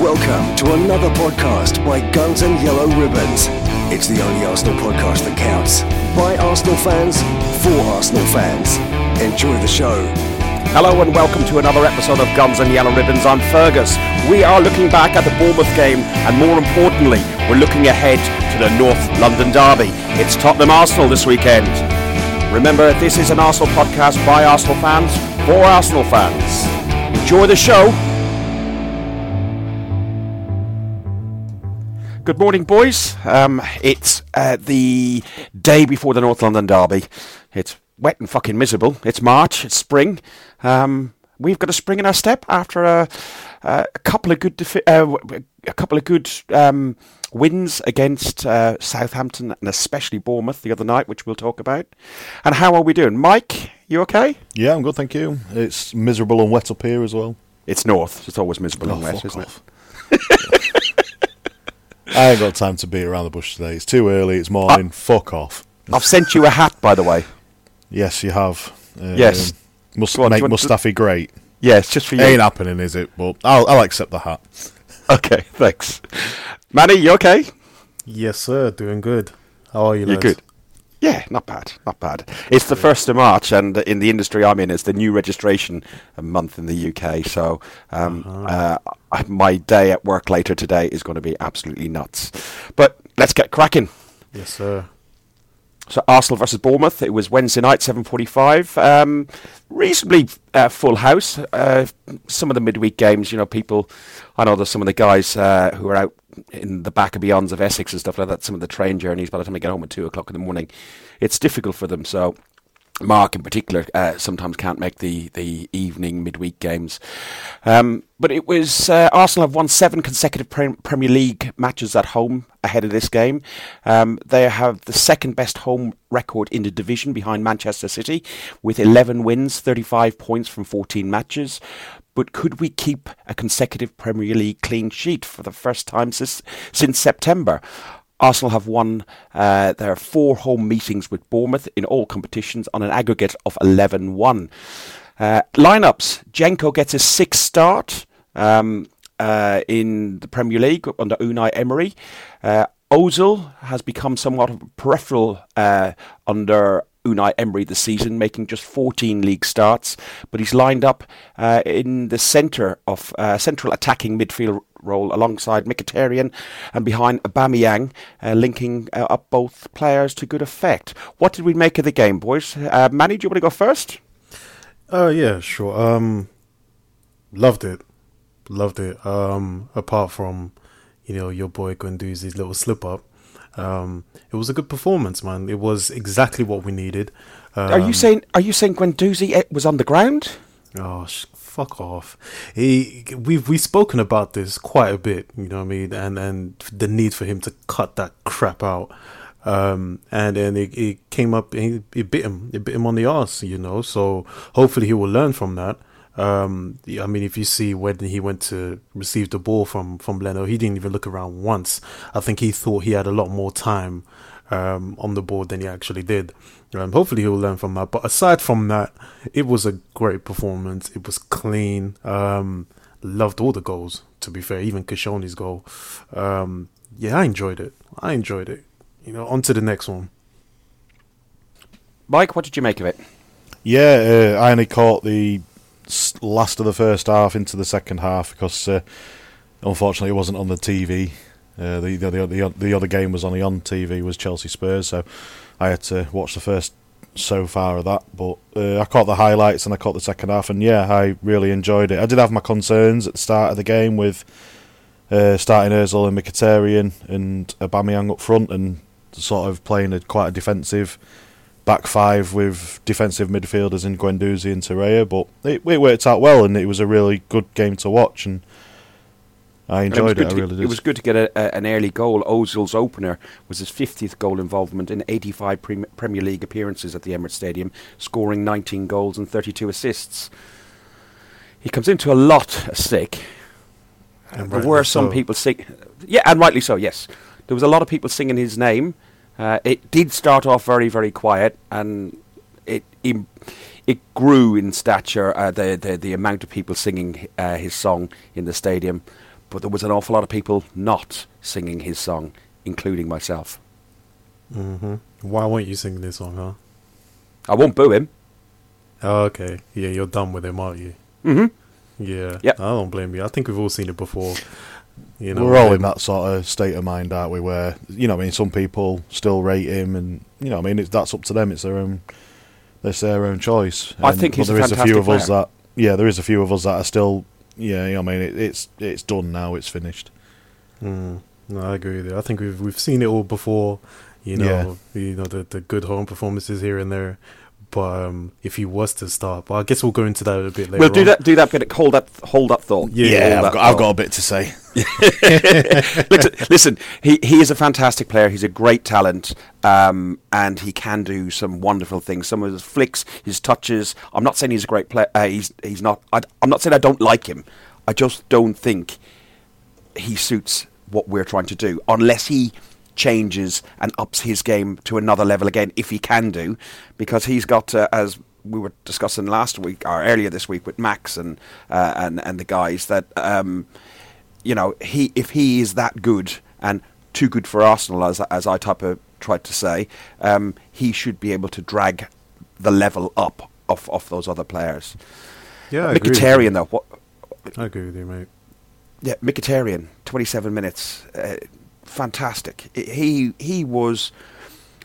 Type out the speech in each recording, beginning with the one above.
Welcome to another podcast by Guns and Yellow Ribbons. It's the only Arsenal podcast that counts. By Arsenal fans, for Arsenal fans. Enjoy the show. Hello and welcome to another episode of Guns and Yellow Ribbons. I'm Fergus. We are looking back at the Bournemouth game and more importantly, we're looking ahead to the North London Derby. It's Tottenham Arsenal this weekend. Remember, this is an Arsenal podcast by Arsenal fans for Arsenal fans. Enjoy the show. Good morning, boys. Um, it's uh, the day before the North London Derby. It's wet and fucking miserable. It's March. It's spring. Um, we've got a spring in our step after a, a couple of good defi- uh, a couple of good um, wins against uh, Southampton and especially Bournemouth the other night, which we'll talk about. And how are we doing, Mike? You okay? Yeah, I'm good, thank you. It's miserable and wet up here as well. It's north. It's always miserable Oh, and wet, isn't off. I ain't got time to beat around the bush today. It's too early. It's morning. fuck off. I've sent you a hat, by the way. Yes, you have. Um, Yes. Must on, make you to- Mustafi great. Yeah, it's just for you. Ain't happening, is it? But I'll, I'll accept the hat. Okay, thanks. Manny, you okay? Yes, sir. Doing good. How are you? You're lads? good. Yeah, not bad, not bad. It's the first of March, and in the industry I'm in, it's the new registration month in the UK. So, um, uh, my day at work later today is going to be absolutely nuts. But let's get cracking. Yes, sir. So Arsenal versus Bournemouth. It was Wednesday night, seven forty-five. Um, reasonably uh, full house. Uh, some of the midweek games, you know, people. I know there's some of the guys uh, who are out in the back of beyonds of Essex and stuff like that. Some of the train journeys. By the time they get home at two o'clock in the morning, it's difficult for them. So. Mark, in particular, uh, sometimes can't make the, the evening midweek games. Um, but it was uh, Arsenal have won seven consecutive pre- Premier League matches at home ahead of this game. Um, they have the second best home record in the division behind Manchester City with 11 wins, 35 points from 14 matches. But could we keep a consecutive Premier League clean sheet for the first time since, since September? Arsenal have won uh, their four home meetings with Bournemouth in all competitions on an aggregate of 11 1. Uh, lineups Jenko gets a sixth start um, uh, in the Premier League under Unai Emery. Uh, Ozil has become somewhat of a peripheral uh, under Unai Emery this season, making just 14 league starts, but he's lined up uh, in the centre of uh, central attacking midfield role alongside Mkhitaryan and behind Aubameyang, uh, linking uh, up both players to good effect. What did we make of the game, boys? Uh, Manny, do you want to go first? Uh, yeah, sure. Um, loved it. Loved it. Um, apart from, you know, your boy Guendouzi's little slip up. Um, it was a good performance, man. It was exactly what we needed. Um, are you saying Are you saying Guendouzi eh, was on the ground? Oh, sh- fuck off. He, we've we've spoken about this quite a bit, you know what I mean, and and the need for him to cut that crap out. Um, and then it, it came up, it, it bit him, it bit him on the ass, you know. So hopefully he will learn from that. Um, I mean, if you see when he went to receive the ball from from Leno, he didn't even look around once. I think he thought he had a lot more time um, on the board than he actually did. Um, hopefully, he'll learn from that. But aside from that, it was a great performance. It was clean. Um, loved all the goals. To be fair, even Koscielny's goal. Um, yeah, I enjoyed it. I enjoyed it. You know, on to the next one. Mike, what did you make of it? Yeah, uh, I only caught the s- last of the first half into the second half because uh, unfortunately it wasn't on the TV. Uh, the, the, the the other game was only on TV was Chelsea Spurs, so I had to watch the first so far of that. But uh, I caught the highlights and I caught the second half, and yeah, I really enjoyed it. I did have my concerns at the start of the game with uh, starting Özil and Mkhitaryan and Aubameyang up front, and sort of playing a quite a defensive back five with defensive midfielders in Guendouzi and Torreira, but it, it worked out well, and it was a really good game to watch, and I enjoyed was it. good I to- really did. It was good to get a, a, an early goal. Ozil's opener was his 50th goal involvement in 85 prem- Premier League appearances at the Emirates Stadium, scoring 19 goals and 32 assists. He comes into a lot of stick. And there were some so. people sing, yeah, and rightly so. Yes, there was a lot of people singing his name. Uh, it did start off very, very quiet, and it im- it grew in stature. Uh, the, the the amount of people singing uh, his song in the stadium, but there was an awful lot of people not singing his song, including myself. hmm Why won't you sing this song, huh? I won't boo him. Oh, okay. Yeah, you're done with him, aren't you? hmm Yeah. Yep. I don't blame you. I think we've all seen it before. You know, We're all in that sort of state of mind, aren't we? Where you know, I mean, some people still rate him, and you know, I mean, it's, that's up to them. It's their own, it's their own choice. I And- think but he's a there is a few fantastic of us that, yeah, there is a few of us that are still, yeah. you know, I mean, it, it's it's done now. It's finished. Mm, no, I agree with you. I think we've we've seen it all before. You know, you know the the good home performances here and there. But um, if he was to start, but I guess we'll go into that a bit later. We'll do on. that. Do that bit. Hold up. Hold that thought. Yeah, Hold I've that got, I've got a bit to say. listen, listen, he he is a fantastic player. He's a great talent, um, and he can do some wonderful things. Some of his flicks, his touches. I'm not saying he's a great player. Uh, he's he's not. I, I'm not saying I don't like him. I just don't think he suits what we're trying to do unless he changes and ups his game to another level again if he can do because he's got uh, as we were discussing last week or earlier this week with Max and uh, and and the guys that um, you know he if he is that good and too good for Arsenal as as I type of tried to say um, he should be able to drag the level up of, of those other players. Yeah. Mkhitaryan though what I agree with you, mate. yeah, Mkhitaryan, 27 minutes, uh, fantastic. I- He he was.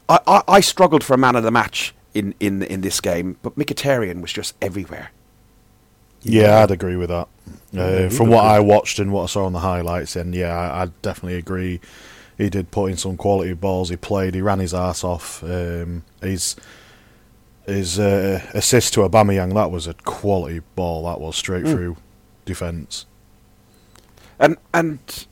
I, I, I struggled for a man of the match in, in in this game, but Mkhitaryan was just everywhere. Yeah, I'd agree with that. Uh, from what. I watched and what I saw on the highlights, and yeah, I, I definitely agree. He did put in some quality balls. He played. He ran his ass off. Um, his his uh, assist to Aubameyang that was a quality ball. That was straight Mm. through defence. and and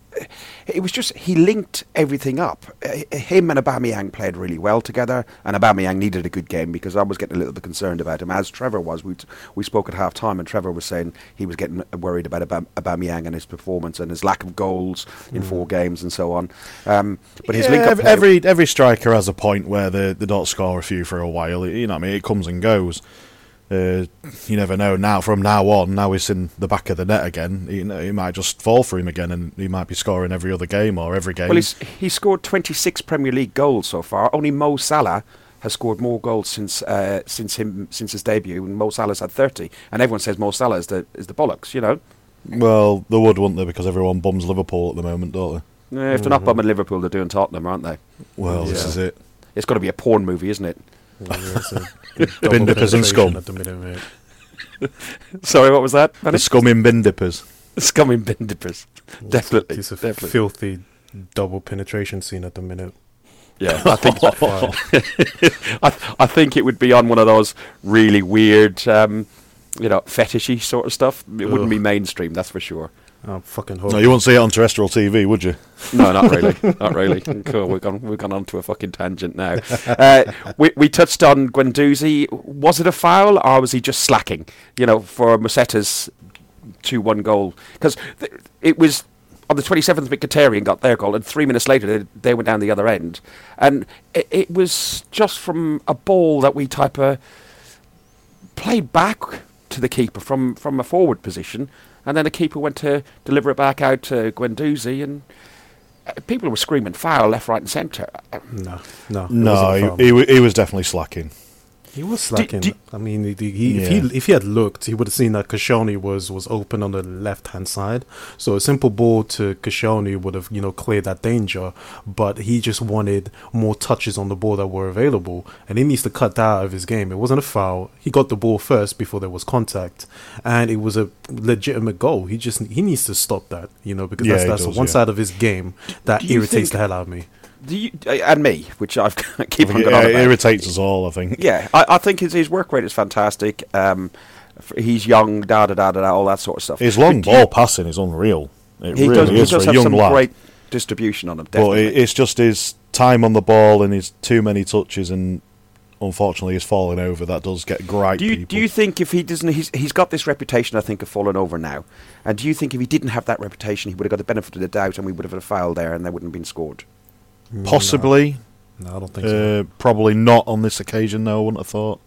it was just he linked everything up. Uh, Him and Aubameyang played really well together, and Aubameyang needed a good game because I was getting a little bit concerned about him, as Trevor was. We we spoke at half time, and Trevor was saying he was getting worried about Aubame- Aubameyang and his performance and his lack of goals in four games and so on. Um, but his Yeah, link up every every striker has a point where they, they don't score a few for a while. You know, what I mean, it comes and goes. Uh, you never know. Now, from now on, now he's in the back of the net again. You know, he might just fall for him again, and he might be scoring every other game or every game. Well, he's, he scored 26 Premier League goals so far. Only Mo Salah has scored more goals since uh, since him since his debut, and Mo Salah's had 30. And everyone says Mo Salah is the is the bollocks, you know. Well, they would, wouldn't they? Because everyone bums Liverpool at the moment, don't they? Eh, if they're not bumming Liverpool, they're doing Tottenham, aren't they? Well, this is it. It's got to be a porn movie, isn't it? Yeah, it's a double Bin dippers and scum. At the minute, mate. Sorry, what was that? The scumming bin dippers. Scumming bin dippers. Definitely, It's a definitely. filthy double penetration scene at the minute. Yeah, I think I, I think it would be on one of those really weird, um, you know, fetishy sort of stuff. It wouldn't be mainstream, that's for sure. I fucking hope. No, you won't see it on terrestrial TV, would you? No, not really, not really. Cool, we've gone we've gone on to a fucking tangent now. Uh, we we touched on Guendouzi. Was it a foul or was he just slacking? You know, for Musetta's two one goal because th- it was. On the 27th, Mkhitaryan got their goal, and three minutes later, they, they went down the other end. And it, it was just from a ball that we type of played back to the keeper from, from a forward position, and then the keeper went to deliver it back out to Guendouzi, and uh, people were screaming foul left, right, and centre. No, no, No, he, foul. he, wa- he was definitely slacking. He was slacking. I mean, he, he, if he if he had looked, he would have seen that Kashani was was open on the left hand side. So a simple ball to Kashani would have you know cleared that danger. But he just wanted more touches on the ball that were available, and he needs to cut that out of his game. It wasn't a foul. He got the ball first before there was contact, and it was a legitimate goal. He just he needs to stop that, you know, because Yeah, that's that's does, one yeah. side of his game that irritates think- the hell out of me. Do you, uh, and me, which I've keep on Yeah, going on it about. irritates us all, I think. Yeah, I, I think his, his work rate is fantastic. Um, he's young, da da da da, all that sort of stuff. His long But ball passing is unreal. It he really does, he is does for a young lad. great distribution on him. but Definitely. it, it's just his time on the ball and his too many touches, and unfortunately, his falling over that does get gripe do you people. do you think if he doesn't, he's he's got this reputation, I think, of falling over now. And do you think if he didn't have that reputation, he would have got the benefit of the doubt, and we would have had a foul there, and there wouldn't have been scored? Possibly, No, I don't think so. uh, probably not on this occasion. though. I wouldn't have thought.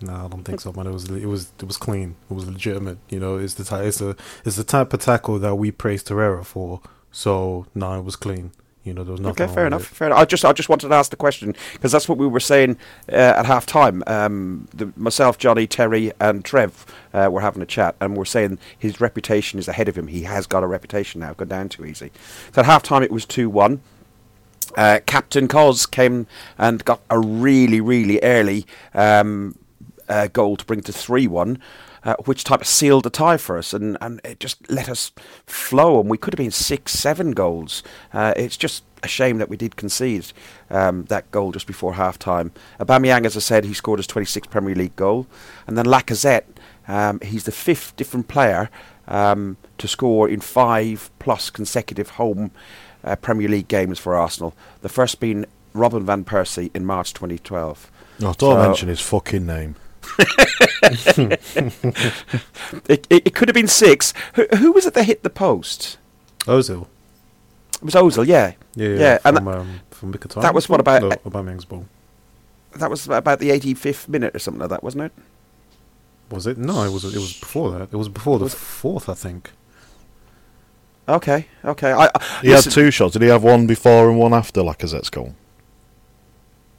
No, I don't think so, man. It was it was it was clean. It was legitimate. You know, it's the type it's a it's the type of tackle that we praised Torreira for. So no, it was clean. You know, there was nothing. Okay, fair enough. it. Fair enough. I just, I just wanted to ask the question because that's what we were saying uh, at half time. Um, the, myself, Johnny, Terry, and Trev uh, were having a chat, and we're saying his reputation is ahead of him. He has got a reputation now. Go down too easy. So at half time, it was two one. Uh, Captain Cos came and got a really, really early um, uh, goal to bring to 3 1, uh, which type of sealed the tie for us and, and it just let us flow. And we could have been six, seven goals. Uh, it's just a shame that we did concede um, that goal just before half time. Aubameyang, as I said, he scored his 26th Premier League goal. And then Lacazette, um, he's the fifth different player um, to score in five plus consecutive home uh, Premier League games for Arsenal. The first being Robin van Persie in March 2012. Oh, don't So- mention his fucking name. It, it, it could have been six. Who, who was it that hit the post? Ozil. It was Ozil, yeah. Yeah, Yeah, yeah. and From um, from Mkhitaryan's that was what about- no, Aubameyang's ball? That was about the 85th minute or something like that, wasn't it? Was it? No, it was. It was before that. It was before the Was- fourth, I think. Okay, okay. I, I, He listen, had two shots. Did he have one before and one after Lacazette's goal?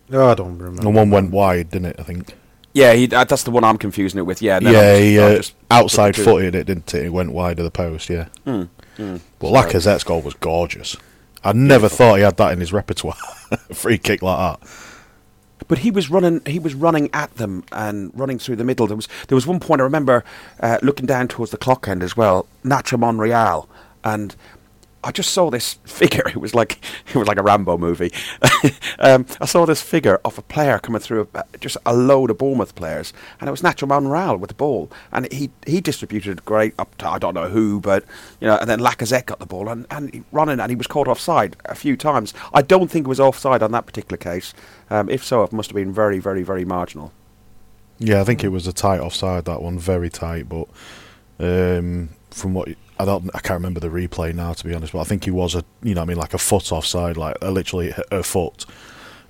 No, I don't remember. And one went wide, didn't it? I think. Yeah, he, uh, that's the one I'm confusing it with. Yeah, and then yeah, I'm just- he uh, just- outside two. footed it, didn't it? It went wide of the post. Yeah, Mm, mm. but So- Lacazette's goal was gorgeous. I never thought he had that in his repertoire. Free kick like that. But he was running. He was running at them and running through the middle. There was there was one point I remember uh, looking down towards the clock end as well. Nacho Monreal, and I just saw this figure. It was like it was like a Rambo movie. um, I saw this figure of a player coming through, uh, just a load of Bournemouth players, and it was Nacho Monreal with the ball, and he he distributed great up to I don't know who, but you know, and then Lacazette got the ball and and running, and he was caught offside a few times. I don't think it was offside on that particular case. Um, if so, it must have been very, very, very marginal. Yeah, I think it was a tight offside that one, very tight. But um, from what I don't, I can't remember the replay now to be honest. But I think he was a, you know, what I mean, like a foot offside, like uh, literally a, a foot.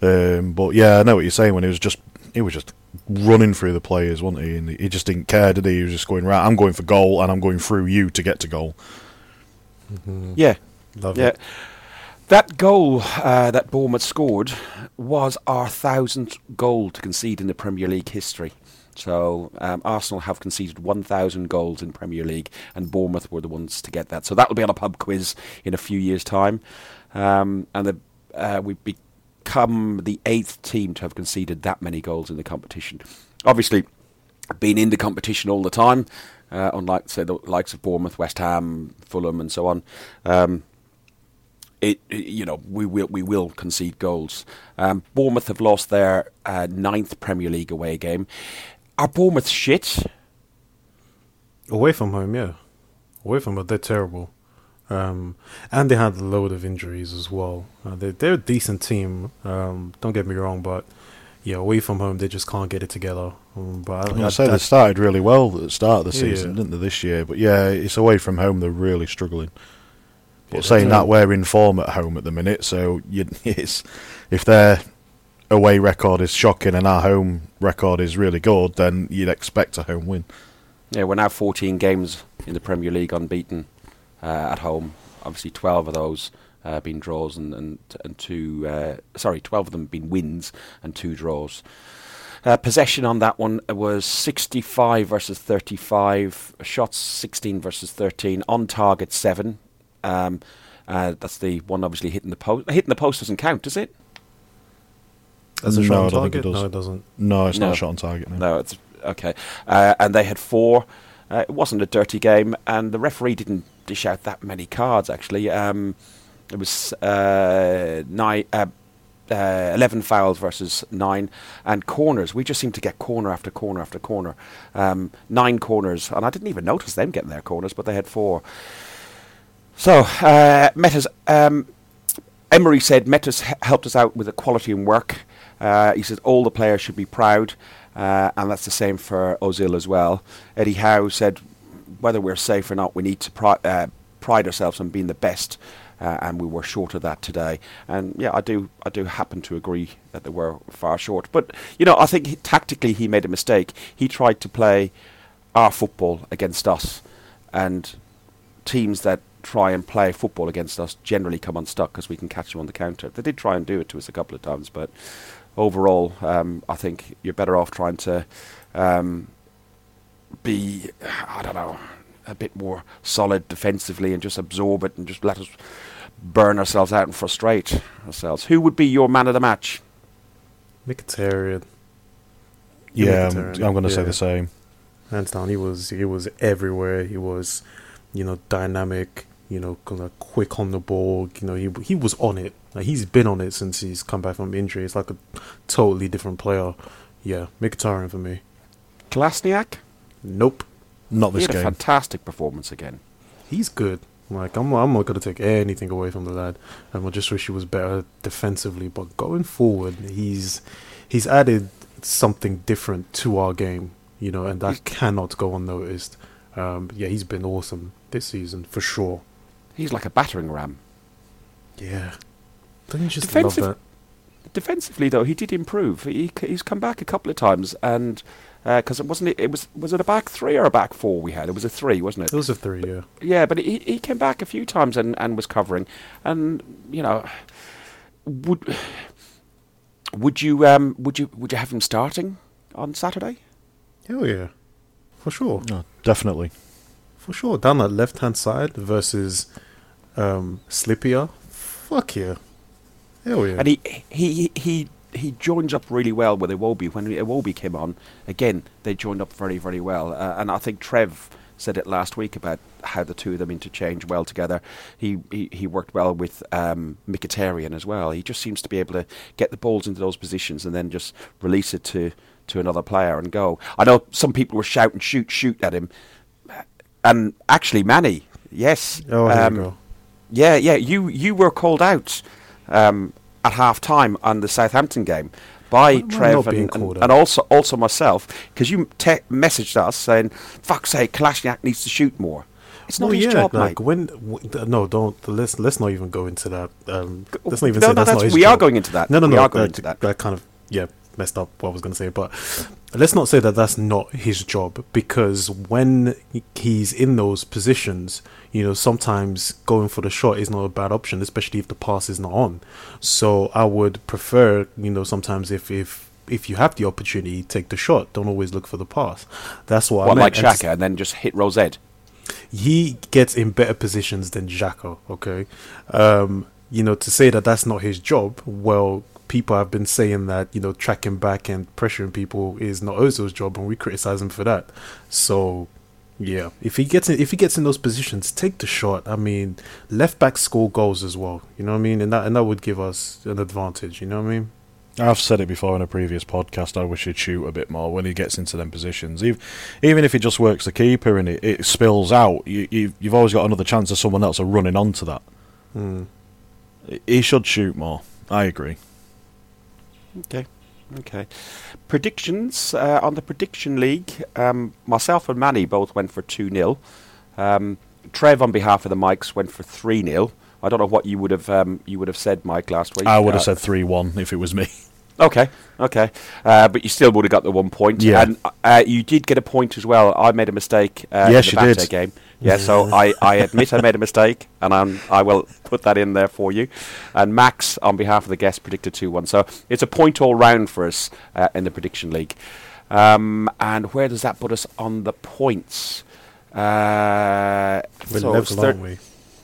Um, but yeah, I know what you're saying. When he was just, he was just running through the players, wasn't he? And he just didn't care, did he? He was just going right. I'm going for goal, and I'm going through you to get to goal. Yeah, Love yeah. it. That goal uh, that Bournemouth scored was our thousandth goal to concede in the Premier League history. So um, Arsenal have conceded 1,000 goals in Premier League, and Bournemouth were the ones to get that. So that will be on a pub quiz in a few years' time, um, and the, uh, we've become the eighth team to have conceded that many goals in the competition. Obviously, been in the competition all the time, uh, unlike say the likes of Bournemouth, West Ham, Fulham, and so on. Um, it, it- you know we will we will concede goals. Um, Bournemouth have lost their uh, ninth Premier League away game. Are Bournemouth shit? Away from home, yeah. Away from home, they're terrible. Um, and they had a load of injuries as well. Uh, they, they're a decent team. Um, don't get me wrong, but yeah, away from home, they just can't get it together. Um, but I, I, say they started really well at the start of the season, yeah. didn't they? This year, but yeah, it's away from home. They're really struggling. But Yeah, saying that, we're in form at home at the minute, so you, it's, if their away record is shocking and our home record is really good, then you'd expect a home win. Yeah, we're now 14 games in the Premier League unbeaten uh, at home. Obviously, 12 of those uh, been draws and and, and two. Uh, sorry, 12 of them been wins and two draws. Uh, possession on that one was 65 versus 35. Shots 16 versus 13. On target seven. Um, uh, that's the one obviously hitting the post. Hitting the post doesn't count, does it? That's a No, shot I on don't it target. No, it doesn't. No, it's not No. a shot on target. No. No, it's okay. Uh, and they had four. Uh, it wasn't a dirty game, and the referee didn't dish out that many cards. Actually, um, it was uh, nine, uh, uh, eleven fouls versus nine, and corners. We just seemed to get corner after corner after corner. Um, nine corners, and I didn't even notice them getting their corners, but they had four. So uh, Metas. Um, Emery said Metas h- helped us out with the quality and work. Uh, he said all the players should be proud, uh, and that's the same for Ozil as well. Eddie Howe said whether we're safe or not, we need to uh, pride ourselves on being the best, uh, and we were short of that today. And yeah, I do I do happen to agree that they were far short. But you know, I think he, tactically he made a mistake. He tried to play our football against us, and teams that try and play football against us generally come unstuck because we can catch them on the counter. They did try and do it to us a couple of times, but overall, um, I think you're better off trying to um, be, I don't know, a bit more solid defensively and just absorb it and just let us burn ourselves out and frustrate ourselves. Who would be your man of the match? Mkhitaryan. Yeah, I'm, Mkhitaryan, I'm going to say the same. hands down. He was he was everywhere. He was, you know, dynamic. You know, kind of quick on the ball. You know, he he was on it. Like he's been on it since he's come back from injury. It's like a totally different player. Yeah, Mkhitaryan for me. Kolasinac? Nope, Not He this had a game. fantastic performance again. he's good. Like I'm I'm not gonna take anything away from the lad. Um, I just wish he was better defensively. But going forward, he's he's added something different to our game. You know, and that cannot go unnoticed. Um, yeah, he's been awesome this season for sure. He's like a battering ram. Yeah. Don't you just Defensive- love Defensively, though, he did improve. He he's come back a couple of times, and because it wasn't it, it was was it a back three or a back four we had? It was a three, wasn't it? It was a three, yeah. Yeah, but he he came back a few times and, and was covering, and you know, would would you um would you would you have him starting on Saturday? Hell yeah. For sure. No, definitely. For sure. Down that left hand side versus um Slippier. Fuck yeah. Hell yeah. And he he he he joins up really well with Iwobi. When Iwobi came on, again they joined up very very well. Uh, and I think Trev said it last week about how the two of them interchange well together. He he, he worked well with um, Mkhitaryan as well. He just seems to be able to get the balls into those positions and then just release it to to another player and go. I know some people were shouting shoot shoot at him, and actually Manny, yes, oh, here um, you go. yeah, yeah. You you were called out um, at half time on the Southampton game by Trev and, and, and also also myself because you te- messaged us saying, "Fuck's sake, Kolasinac needs to shoot more." It's not Well, his yeah, job, like mate. when w- no, don't let's let's not even go into that. Um, let's not even no, say no, that's, that's- not his we are going into that. No, no, no. We are going that, into that. that kind of yeah messed up what I was going to say, but let's not say that that's not his job because when he's in those positions, you know, sometimes going for the shot is not a bad option, especially if the pass is not on. So I would prefer, you know, sometimes if if if you have the opportunity, take the shot. Don't always look for the pass. That's what, I What, meant. like And Xhaka, and then just hit Rosette. he gets in better positions than Xhaka, okay? Um, you know, to say that that's not his job, well, people have been saying that, you know, tracking back and pressuring people is not Ozil's job, and we criticize him for that. So, yeah, if he gets in, if he gets in those positions, take the shot. I mean, left back score goals as well, you know what I mean? And that, and that would give us an advantage, you know what I mean? I've said it before in a previous podcast. I wish he'd shoot a bit more when he gets into them positions. Even, even if he just works the keeper and it, it spills out, you, you've always got another chance of someone else of running onto that. Mm. He should shoot more. I agree. Okay. Okay. Predictions uh, on the prediction league. Um, myself and Manny both went for 2 0. Um, Trev, on behalf of the Mikes, went for 3 0. I don't know what you would have um, you would have said, Mike, last week. I would have Uh, said 3 1 if it was me. Okay, okay, uh, but you still would have got the one point. Yeah. and uh, you did get a point as well. I made a mistake. Uh, Yes, in the you did. Game. Yeah, so I, I admit I made a mistake, and I'm, I will put that in there for you. And Max, on behalf of the guest, predicted two one. So it's a point all round for us uh, in the prediction league. Um, and where does that put us on the points? Uh, We're so level, thir- aren't we?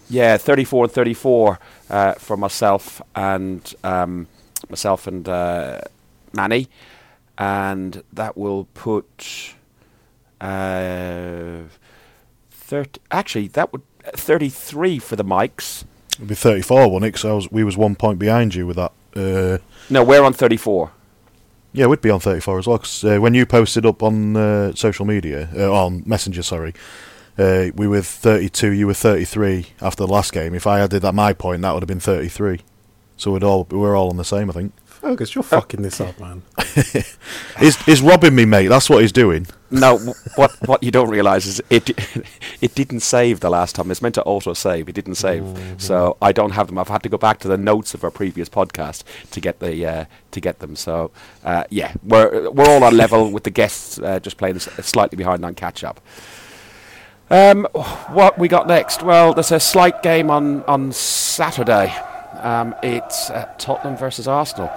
yeah, 34 and 34 uh, for myself and um, myself and uh, Manny, and that will put uh, 30. Actually, that would 33 for the Mikes. It'd be 34, wouldn't it? 'Cause I was, we was one point behind you with that. Uh, No, we're on 34. yeah, we'd be on 34 as well. 'cause, uh, when you posted up on uh, social media, uh, on Messenger, sorry, uh, we were 32, you were 33 after the last game. If I added that my point, that would have been 33. So we'd all we were all on the same, I think. Fergus, you're fucking this up, man. He's, he's robbing me, mate. That's what he's doing. No, what what you don't realise is it it didn't save the last time. It's meant to auto save. It didn't save, so I don't have them. I've had to go back to the notes of our previous podcast to get the uh, to get them. So uh, yeah, we're we're all on level with the guests, uh, just playing slightly behind on catch up. Um, what we got next? Well, there's a slight game on on Saturday. Um, it's uh, Tottenham versus Arsenal.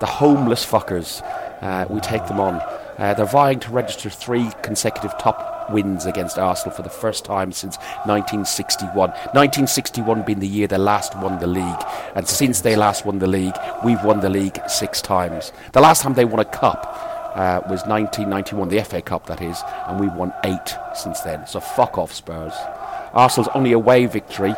The homeless fuckers. Uh, we take them on. Uh, they're vying to register three consecutive top wins against Arsenal for the first time since 1961. 1961 being the year they last won the league, and since they last won the league, we've won the league six times. The last time they won a cup uh, was 1991, the FA Cup that is, and we've won eight since then. So fuck off, Spurs. Arsenal's only away victory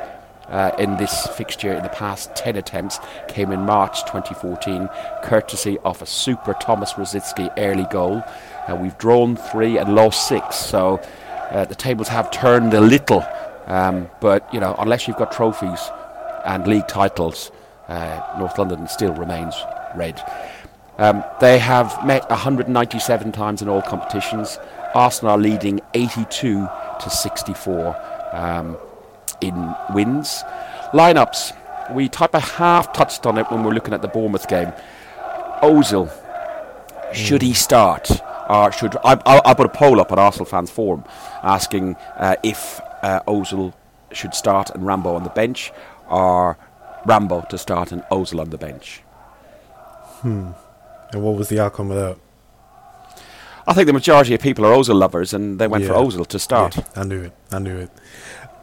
uh, in this fixture in the past 10 attempts came in March 2014, courtesy of a super Thomas Rosicky early goal. Uh, we've drawn three and lost six, so uh, the tables have turned a little. Um, but, you know, unless you've got trophies and league titles, uh, North London still remains red. Um, they have met 197 times in all competitions. Arsenal are leading 82 to 64 um, in wins. Lineups. We type a half touched on it when we're looking at the Bournemouth game. Ozil, should he start? Or should I, I, I put a poll up on Arsenal fans forum asking uh, if uh, Ozil should start and Rambo on the bench, or Rambo to start and Ozil on the bench. Hmm. And what was the outcome of that? I think the majority of people are Ozil lovers, and they went for Ozil to start. Yeah, I knew it. I knew it.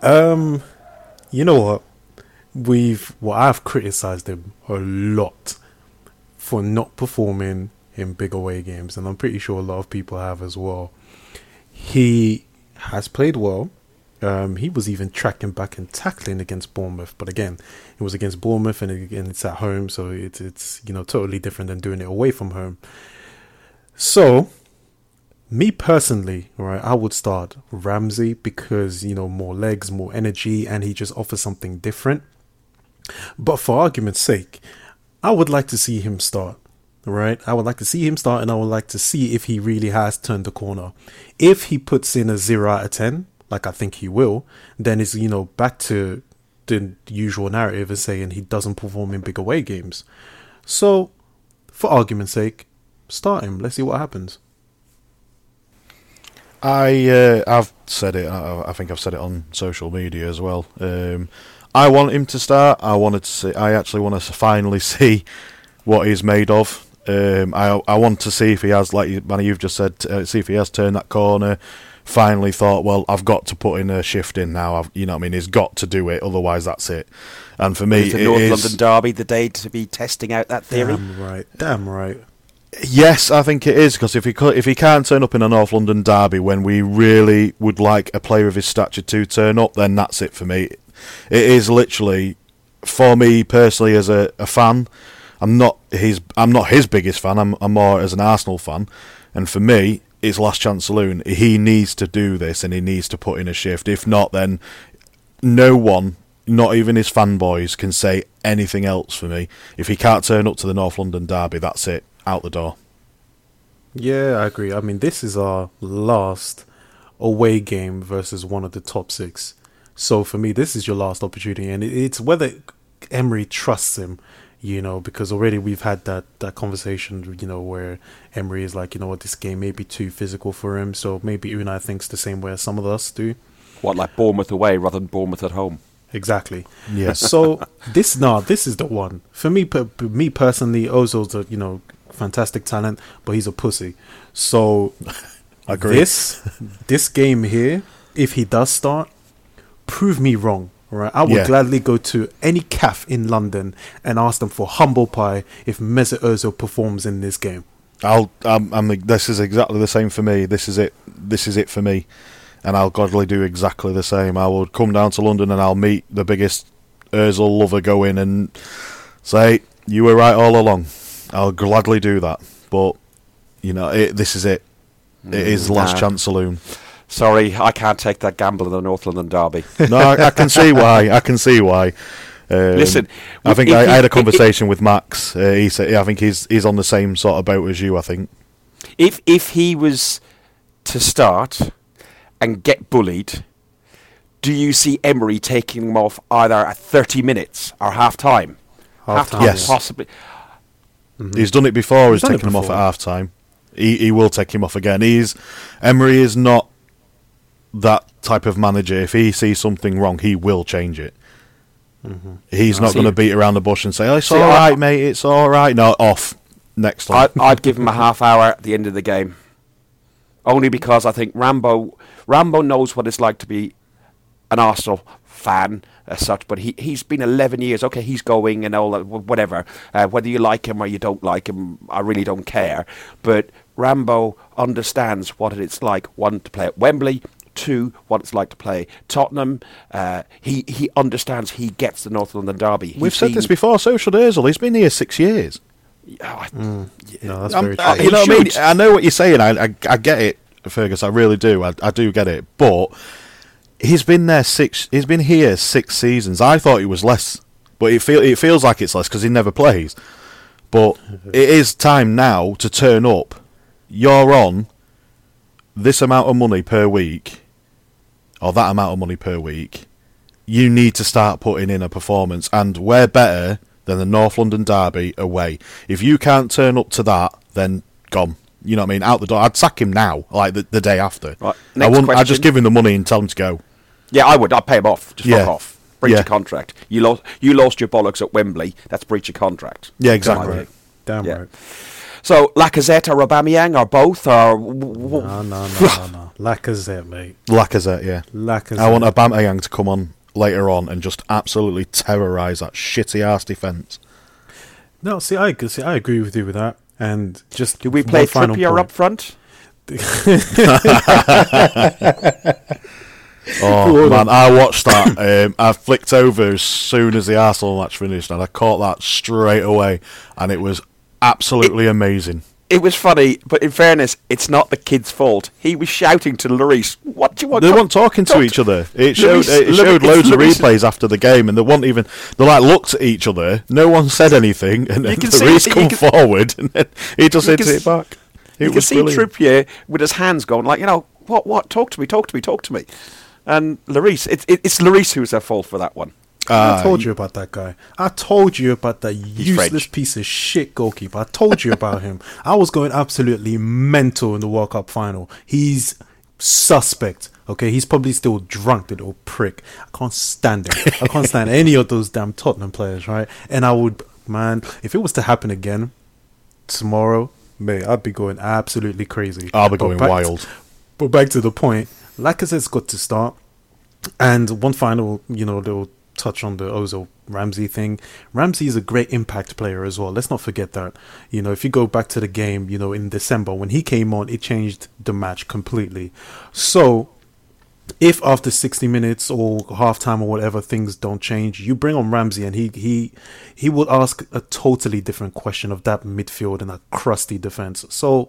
Um, you know what? We've well, I've criticized him a lot for not performing in big away games, and I'm pretty sure a lot of people have as well. He has played well. Um, he was even tracking back and tackling against Bournemouth, but again, it was against Bournemouth, and again, it's at home, so it's it's you know totally different than doing it away from home. So me personally, right, I would start Ramsey because you know more legs, more energy, and he just offers something different. But for argument's sake, I would like to see him start. Right, I would like to see him start, and I would like to see if he really has turned the corner. If he puts in a zero out of ten, like I think he will, then it's you know back to the usual narrative of saying he doesn't perform in big away games. So, for argument's sake, start him. Let's see what happens. I uh, I've said it. I, I think I've said it on social media as well. Um, I want him to start. I wanted to see. I actually want to finally see what he's made of. Um, I I want to see if he has, like you- Manny, you've just said, uh, see if he has turned that corner. Finally thought, well, I've got to put in a shift in now. I've, you know, what I mean, he's got to do it. Otherwise, that's it. And for me, Is the it North is- London Derby the day to be testing out that theory? Damn right. Damn right. Yes, I think it is because if he if he can't turn up in a North London derby when we really would like a player of his stature to turn up, then that's it for me. It is literally for me personally as a, a fan. I'm not his I'm not his biggest fan. I'm, I'm more as an Arsenal fan, and for me, it's last chance saloon. He needs to do this and he needs to put in a shift. If not, then no one, not even his fanboys, can say anything else for me. If he can't turn up to the North London derby, that's it. Out the door. Yeah, I agree. I mean, this is our last away game versus one of the top six. So for me, this is your last opportunity, and it's whether Emery trusts him. You know, because already we've had that that conversation. You know, where Emery is like, you know what, this game may be too physical for him. So maybe Unai thinks the same way as some of us do. What, like Bournemouth away rather than Bournemouth at home? Exactly. Yeah. So this nah, this is the one for me. Per, per- me personally, Ozil's a you know fantastic talent, but he's a pussy. So Agree. this this game here, if he does start, prove me wrong. Right, I would Yeah. gladly go to any calf in London and ask them for humble pie if Mesut Ozil performs in this game. I'll. I'm, I'm. This is exactly the same for me. This is it. This is it for me, and I'll gladly do exactly the same. I will come down to London and I'll meet the biggest Özil lover going and say you were right all along. I'll gladly do that. But you know, it, this is it. It is last Nah. chance saloon. Sorry, I can't take that gamble in the North London Derby. No, I, I can see why. I can see why. Um, Listen, I think I, he- I had a if- conversation with Max. Uh, he said, I think he's he's on the same sort of boat as you. I think. if if he was to start and get bullied, do you see Emery taking him off either at 30 minutes or half time? Half time, Yes. possibly. Mm-hmm. He's done it before. He's, He's taken him off at half time. He he will take him off again. He's Emery is not that type of manager. If he sees something wrong, he will change it. Mm-hmm. He's not going to beat around the bush and say, "Oh, "It's See, all I- mate. It's all right." No, off next time. I, I'd give him a half hour at the end of the game, only because I think Rambo Rambo knows what it's like to be an Arsenal fan as such. But he he's been 11 years. Okay, he's going and all that, whatever. Uh, whether you like him or you don't like him, I really don't care. But Rambo understands what it's like one to play at Wembley. Two, what it's like to play Tottenham. Uh, he he understands. He gets the North London derby. We've He's said this before. So should Özil. He's been here six years. Oh, I- No, that's I'm- very I- you know what I mean? I know what you're saying. I, I, I get it, Fergus. I really do. I, I do get it. But he's been there six. He's been here six seasons. I thought he was less, but it feel it feels like it's less because he never plays. But it is time now to turn up. You're on this amount of money per week, or that amount of money per week. You need to start putting in a performance, and we're better than the North London Derby away. If you can't turn up to that, then gone. You know what I mean? Out the door. I'd sack him now, like the, the day after. Right, I wouldn't. I'd just give him the money and tell him to go. Yeah, I would. I'd pay him off. Just Yeah. fuck off. Breach Yeah. of contract. You lost. You lost your bollocks at Wembley. That's breach of contract. Yeah, exactly. view. Damn Yeah. right. So Lacazette or Aubameyang or both uh, or w- w- No, no, no, no, no. Lacazette, mate. Lacazette, yeah. Lacazette. I want Aubameyang to come on later on and just absolutely terrorise that shitty ass defence. No, see, I see, I agree with you with that. And just do we play final Trippier up front? Oh man, I watched that. Um, I flicked over as soon as the Arsenal match finished, and I caught that straight away, and it was absolutely amazing. It was funny, but in fairness, it's not the kid's fault. He was shouting to Lloris, "What do you want?" They weren't talking to each other. It showed Lloris- it showed Lloris- loads of replays after the game, and they weren't even. They like looked at each other. No one said anything, and then can the see- Reese you come can- forward, and then he just hits it back. It you can see brilliant. Trippier with his hands going like, you know, what, what? Talk to me, talk to me, talk to me. And Lloris, it, it, it's Lloris who's at fault for that one. Uh, I told you about that guy. I told you about that useless French. piece of shit goalkeeper. I told you about him. I was going absolutely mental in the World Cup final. He's suspect. Okay, he's probably still drunk, the little prick. I can't stand him. I can't stand any of those damn Tottenham players, right? And I would, man, if it was to happen again tomorrow, mate, I'd be going absolutely crazy. I'll be But going back to- wild. but back to the point, Lacazette's got to start. And one final, you know, little touch on the Ozil Ramsey thing. Ramsey is a great impact player as well. Let's not forget that. You know, if you go back to the game, you know, in December when he came on, it changed the match completely. So, if after 60 minutes or halftime or whatever things don't change, you bring on Ramsey and he he he will ask a totally different question of that midfield and that crusty defense. So,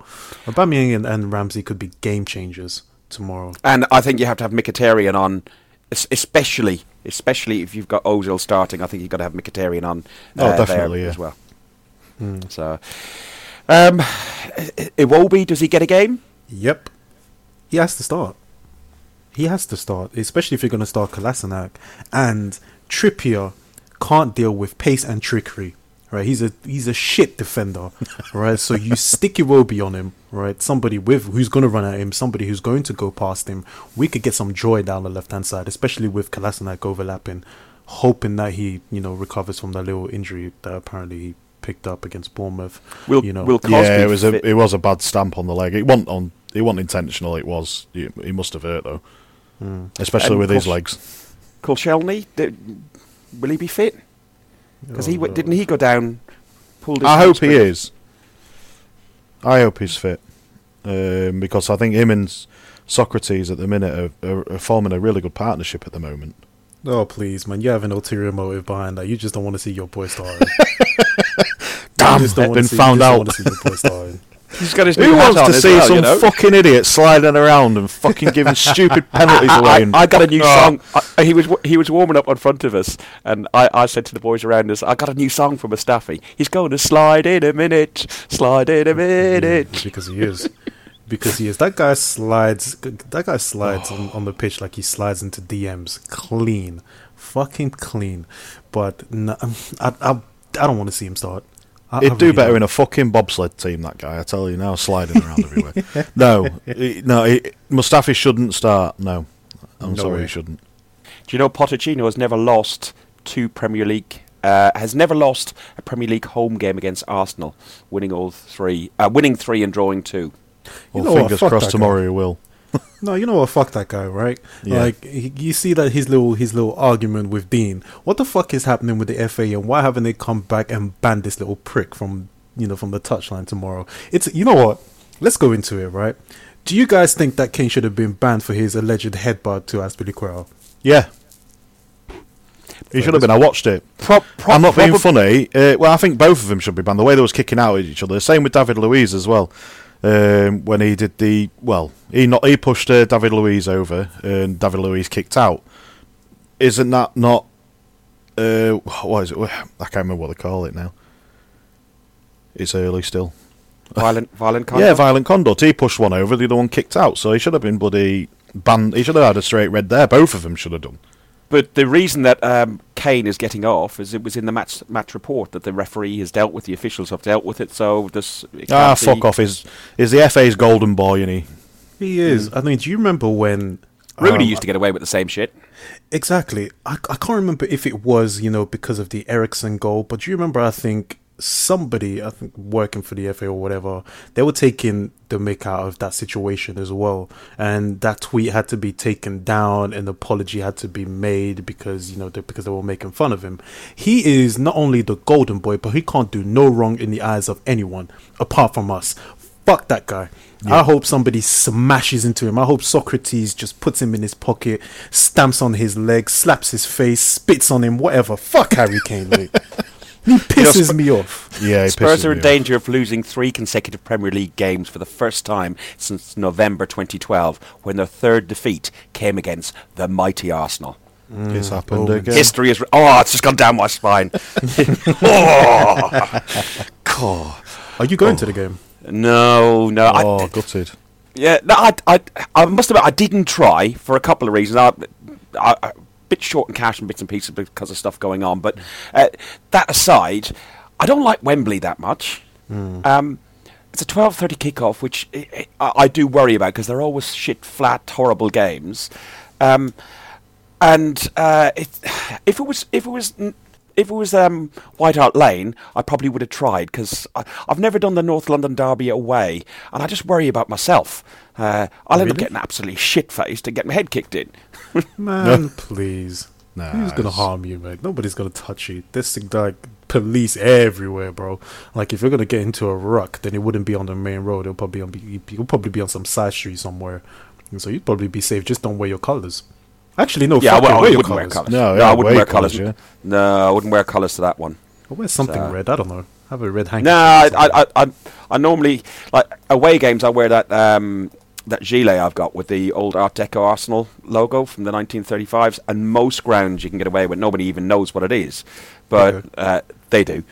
Aubameyang and, and Ramsey could be game changers tomorrow. And I think you have to have Mkhitaryan on, especially especially if you've got Ozil starting. I think you've got to have Mkhitaryan on. Oh, uh, there definitely, yeah. as well. So, um, Iwobi, does he get a game? Yep. He has to start. He has to start, especially if you're going to start Kolasinac. And Trippier can't deal with pace and trickery. Right, he's a he's a shit defender, right? So you stick Iwobi on him, right? Somebody with who's going to run at him, somebody who's going to go past him. We could get some joy down the left hand side, especially with Kolasinac overlapping, hoping that he you know recovers from that little injury that apparently he picked up against Bournemouth. Will you know, Will Cosby yeah, it was fit- a it was a bad stamp on the leg. It wasn't on. It wasn't intentional. It was. It, it must have hurt though, hmm. especially And with his legs. Koscielny, will he be fit? Because he Oh, w- didn't he go down? Pulled his I hope he is. I hope he's fit, um, because I think him and Sokratis at the minute are, are, are forming a really good partnership at the moment. Oh please, man! You have an ulterior motive behind that. You just don't want to see your boy starting. Damn, You just don't I've been see- you found just don't out. Wanna see your boy starting. He's got his Who new hat wants on to see well, some you know? fucking idiot sliding around and fucking giving stupid penalties away? I, I got a new Oh. song. I, he was he was warming up in front of us, and I, I said to the boys around us, "I got a new song for Mustafi. He's going to slide in a minute, slide in a minute." because he is. Because he is. That guy slides. That guy slides on, on the pitch like he slides into DMs clean, fucking clean. But no, I, I, I don't want to see him start. I, I He'd do really better don't. in a fucking bobsled team. That guy, I tell you now, sliding around everywhere. No, he- no, he, Mustafi shouldn't start. No, I'm No sorry, way. he shouldn't. Do you know Pochettino has never lost two Premier League? Uh, has never lost a Premier League home game against Arsenal, winning all three, uh, winning three and drawing two. You know fingers fuck crossed tomorrow guy. he will. No, you know what? Fuck that guy, right? Yeah. Like he, you see that his little his little argument with Dean. What the fuck is happening with the FA, and why haven't they come back and banned this little prick from you know from the touchline tomorrow? It's you know what? Let's go into it, right? Do you guys think that Kane should have been banned for his alleged headbutt to Azpilicueta? Yeah, he should have been. I watched it. Pro- pro- I'm not being funny. Uh, well, I think both of them should be banned. The way they was kicking out at each other. Same with David Luiz as well. Um, when he did the well, he not he pushed uh, David Luiz over, and David Luiz kicked out. Isn't that not? Uh, what is it? I can't remember what they call it now. It's early still. violent, violent Yeah, conduct. violent conduct. He pushed one over, the other one kicked out. So he should have been bloody banned. He should have had a straight red there. Both of them should have done. But the reason that um, Kane is getting off is it was in the match match report that the referee has dealt with, the officials have dealt with it. So this it Ah, can't be- fuck off! Is is the FA's golden boy, and he He is. I mean, do you remember when Rudy um, used to get away with the same shit. Exactly. I, I can't remember if it was, you know, because of the Eriksen goal, but do you remember, I think, somebody, I think, working for the FA or whatever, they were taking the make out of that situation as well. And that tweet had to be taken down, an apology had to be made because, you know, they, because they were making fun of him. He is not only the golden boy, but he can't do no wrong in the eyes of anyone apart from us. Fuck that guy. I hope somebody smashes into him. I hope Sokratis just puts him in his pocket, stamps on his leg, slaps his face, spits on him, whatever. Fuck Harry Kane, mate. He pisses Sp- me off. yeah, he Spurs are me in off. danger of losing three consecutive Premier League games for the first time since November 2012, when their third defeat came against the mighty Arsenal. Mm. It's happened Bowman. again. History is. Oh, it's just gone down my spine. oh. God. Are you going to the game? No, no. I, oh, gutted. Yeah, no, I, I, I must admit, I didn't try for a couple of reasons. I, I, I, a bit short in cash and bits and pieces because of stuff going on. But uh, that aside, I don't like Wembley that much. Um, it's a twelve thirty kickoff, which I, I, I do worry about because they're always shit, flat, horrible games. Um, and uh, it, if it was, if it was. N- If it was um, White Hart Lane, I probably would have tried because I've never done the North London Derby away, and I just worry about myself. Uh, I'll end up getting absolutely shit faced and get my head kicked in. Man, please. Nah, Who's gonna harm you, mate? Nobody's gonna touch you. There's like police everywhere, bro. Like if you're gonna get into a ruck, then it wouldn't be on the main road. It'll probably be on. You'll probably be on some side street somewhere. And so you'd probably be safe. Just don't wear your colors. Actually, no. yeah, fuck well, I wouldn't wear colours. colours. No, No, I wouldn't wear wear colours, colours. yeah. No, I wouldn't wear colours to that one. Or wear something So- red. I don't know. Have a red handkerchief. No, I. I, I, I, I normally like away games. I wear that um, that gilet I've got with the old Art Deco Arsenal logo from the 1935s, and most grounds you can get away with. Nobody even knows what it is, but Okay. uh, they do.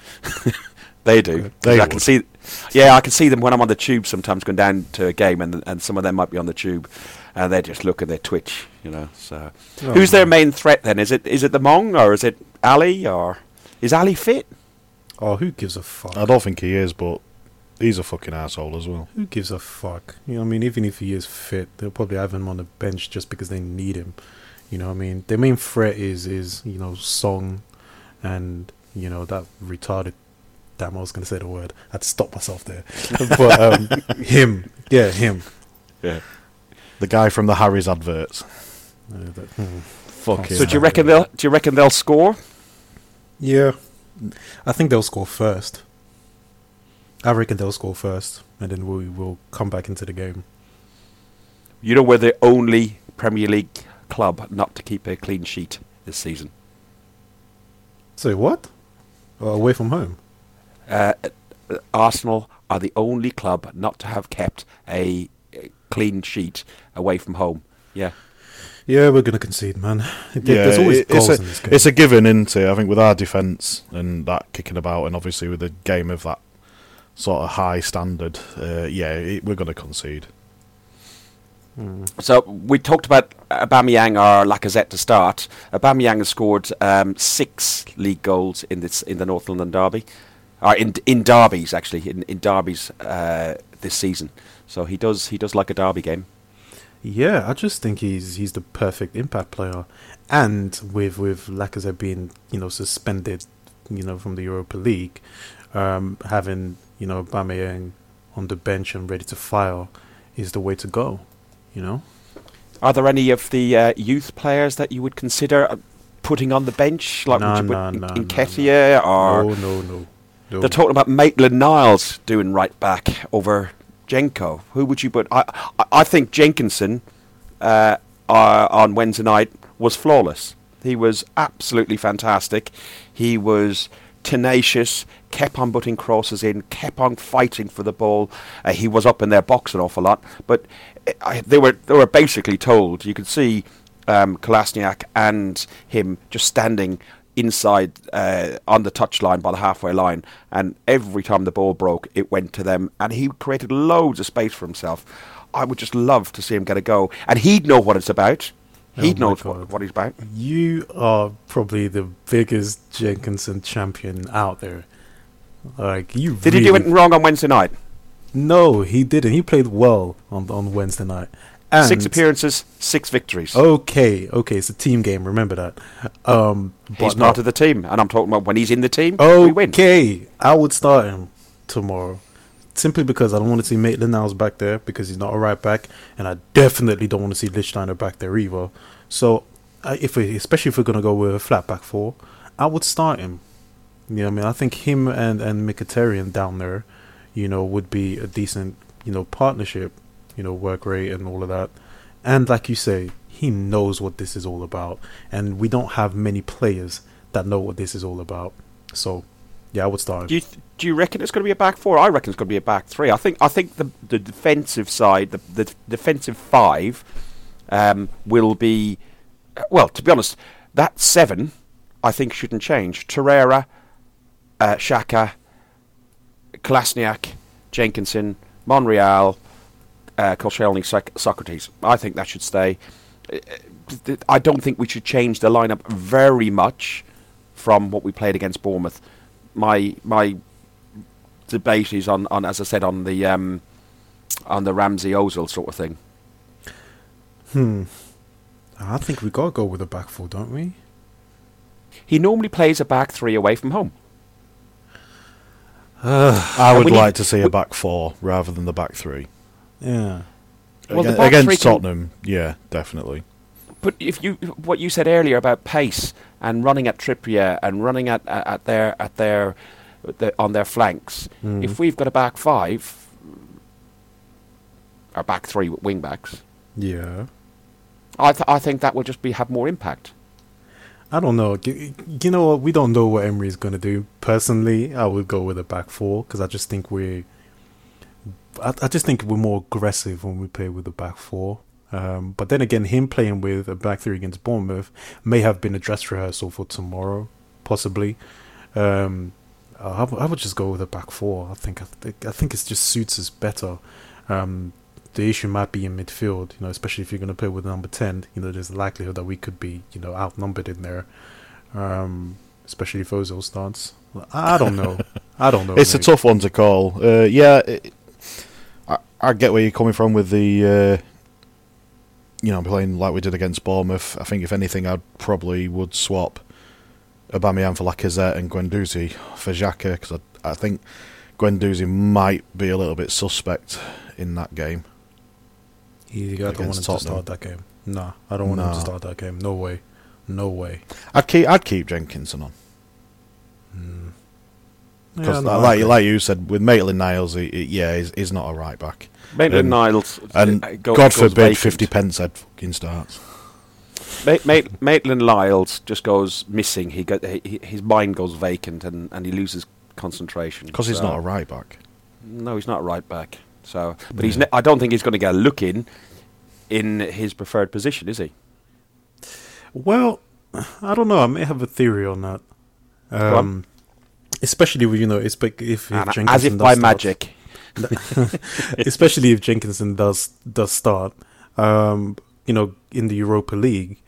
they do. They I can see. Yeah, I can see them when I'm on the tube sometimes going down to a game, and and some of them might be on the tube, and they just look at their twitch, you know. So, Oh, who's their main threat then? Is it is it the Mong or is it Alli or is Alli fit? Oh, who gives a fuck? I don't think he is, but he's a fucking asshole as well. Who gives a fuck? You know I mean? Even if he is fit, they'll probably have him on the bench just because they need him. You know what I mean? Their main threat is is, you know, Song and, you know, that retarded damn I was gonna say the word. I had to stop myself there. but um him. Yeah, him. Yeah. The guy from the Harry's adverts. Uh, that- hmm. Fucking. So do you reckon they'll do you reckon they'll score? Yeah. I think they'll score first. I reckon they'll score first and then we will come back into the game. You know we're the only Premier League club not to keep a clean sheet this season. Say what? Uh, away from home. Uh, uh, Arsenal are the only club not to have kept a, a clean sheet away from home. Yeah. Yeah, we're gonna concede, man. There- Yeah, There's always it- goals it's a, in this game. It's a given, isn't it? I think with our defence and that kicking about, and obviously with a game of that sort of high standard, uh, yeah, it, we're going to concede. So we talked about Aubameyang or Lacazette to start. Aubameyang has scored um, six league goals in this in the North London derby, or in in derbies actually in in derbies uh, this season. So he does he does like a derby game. Yeah, I just think he's he's the perfect impact player, and with with Lacazette being you know suspended, you know from the Europa League, um, having you know Aubameyang on the bench and ready to fire is the way to go. You know, Are there any of the uh, youth players that you would consider uh, putting on the bench, like Nah, would you put nah, in, nah, nah, Nketiah or no, no, no, no. They're talking about Maitland Niles doing right back over Jenko. Who would you put? I I, I think Jenkinson uh, uh, on Wednesday night was flawless. He was absolutely fantastic. He was tenacious, kept on putting crosses in, kept on fighting for the ball. Uh, he was up in their box an awful lot, but uh, I, they were they were basically told. You could see um, Kolasinac and him just standing inside uh, on the touchline by the halfway line, and every time the ball broke, it went to them, and he created loads of space for himself. I would just love to see him get a go, and he'd know what it's about. Oh He'd my know what, what he's about. You are probably the biggest Jenkinson champion out there. Like you. Did he do really- anything wrong on Wednesday night? No, he didn't. He played well on on Wednesday night. And Six appearances, six victories. Okay, okay, it's a team game. Remember that. Um, he's part no. of the team, and I'm talking about when he's in the team, we win. Okay, I would start him tomorrow, simply because I don't want to see Maitland Niles back there because he's not a right back, and I definitely don't want to see Lichtsteiner back there either. So, uh, if we, especially if we're gonna go with a flat back four, I would start him. You know, I mean, I think him and and Mkhitaryan down there, you know, would be a decent, you know, partnership. You know, work rate and all of that. And like you say, he knows what this is all about, and we don't have many players that know what this is all about. So, yeah, I would start. Do you do you reckon it's going to be a back four? I reckon it's going to be a back three. I think I think the the defensive side, the the defensive five, um, will be uh, well. To be honest, that seven, I think shouldn't change. Torreira, uh, Xhaka, Kolasinac, Jenkinson, Monreal, uh, Koscielny, Soc- Sokratis. I think that should stay. Uh, I don't think we should change the lineup very much from what we played against Bournemouth. My my debate is on, on as I said on the um, on the Ramsey Ozil sort of thing. Hmm. I think we gotta go with a back four, don't we? He normally plays a back three away from home. I would like to see a back four rather than the back three. Yeah. Well, the Aga- three Against can- Tottenham, yeah, definitely. But if you what you said earlier about pace and running at Trippier and running at at, at their at their the, on their flanks, Mm. if we've got a back five or back three with wing backs, Yeah. I th- I think that will just be have more impact. I don't know. G- You know what? We don't know what Emery is gonna do. Personally, I would go with a back four because I just think we. I, I just think we're more aggressive when we play with the back four. Um, but then again, him playing with a back three against Bournemouth may have been a dress rehearsal for tomorrow, possibly. Um, I, would just go with a back four. I think I think I think it just suits us better. Um, the issue might be in midfield, you know, especially if you're going to play with number ten. You know, there's a likelihood that we could be, you know, outnumbered in there. Um, especially if Ozil starts. I don't know. I don't know. It's a tough one to call. Uh, yeah, it, I, I get where you're coming from with the, uh, you know, playing like we did against Bournemouth. I think if anything, I'd probably would swap Aubameyang for Lacazette and Guendouzi for Xhaka because I, I think Guendouzi might be a little bit suspect in that game. He, I don't want him against to start that game. Nah, I don't want him to start that game. No way. No way. I'd keep I'd keep Jenkinson on Mm. Because Yeah, like like you said with Maitland Niles, he, he- yeah, he's, he's not a right back. Maitland Niles And uh, go- God forbid, vacant. fifty pence head fucking starts. Ma- Ma- Maitland Niles just goes missing. He, go, he his mind goes vacant and, and he loses concentration Because he's not a right back. No, he's not a right back. So, but he's. Ne- I don't think he's going to get a look in in his preferred position, is he? Well, I don't know. I may have a theory on that. on. Um, especially with you know, it's if, if And Jenkinson as if does by start- magic. especially if Jenkinson does does start. Um, you know, in the Europa League,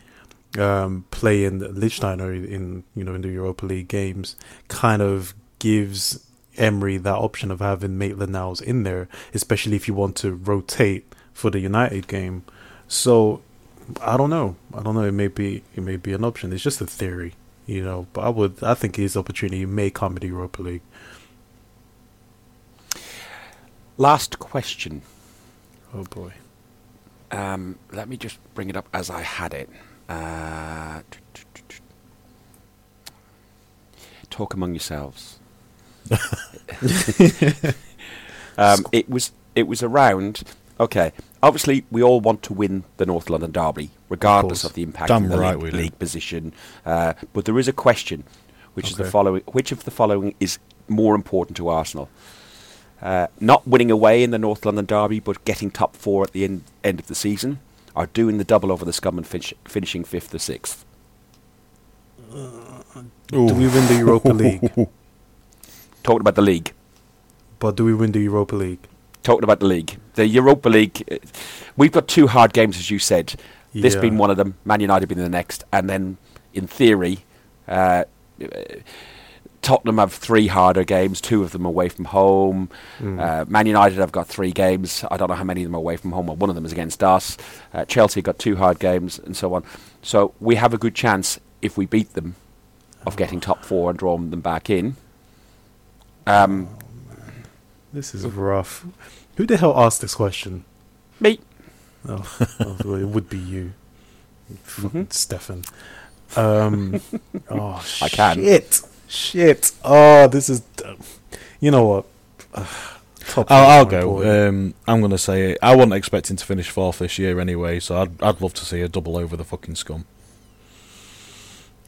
um, playing Lichtsteiner in you know in the Europa League games kind of gives Emery that option of having Maitland Niles in there, especially if you want to rotate for the United game. So I don't know. I don't know. It may be it may be an option. It's just a theory, you know. But I would I think his opportunity may come in the Europa League. Last question. Oh boy. Um, let me just bring it up as I had it. Uh, talk among yourselves. um, it was it was around. Okay, obviously we all want to win the North London Derby, regardless course. of, the impact Damn of the right league, league position. Uh, but there is a question, which is the following: Which of the following is more important to Arsenal? Uh, not winning away in the North London Derby, but getting top four at the end, end of the season, or doing the double over the scum and finish, finishing fifth or sixth. Do we win the Europa League? Talking about the league. But do we win the Europa League? Talking about the league. The Europa League, uh, we've got two hard games, as you said. This being one of them, Man United being the next, and then, in theory, uh, uh, Tottenham have three harder games, two of them away from home. Mm. Uh, Man United have got three games. I don't know how many of them are away from home. Well, one of them is against us. Uh, Chelsea got two hard games, and so on. So we have a good chance if we beat them of getting top four and drawing them back in. Um, This is rough. Who the hell asked this question? me. Oh, oh, it would be you, fucking Mhm. Stefan. Um, oh, I can. Shit, shit. Oh, this is. You know what? Uh, top I'll, I'll go. Um, I'm going to say it. I wasn't expecting to finish fourth this year anyway, so I'd I'd love to see a double over the fucking scum.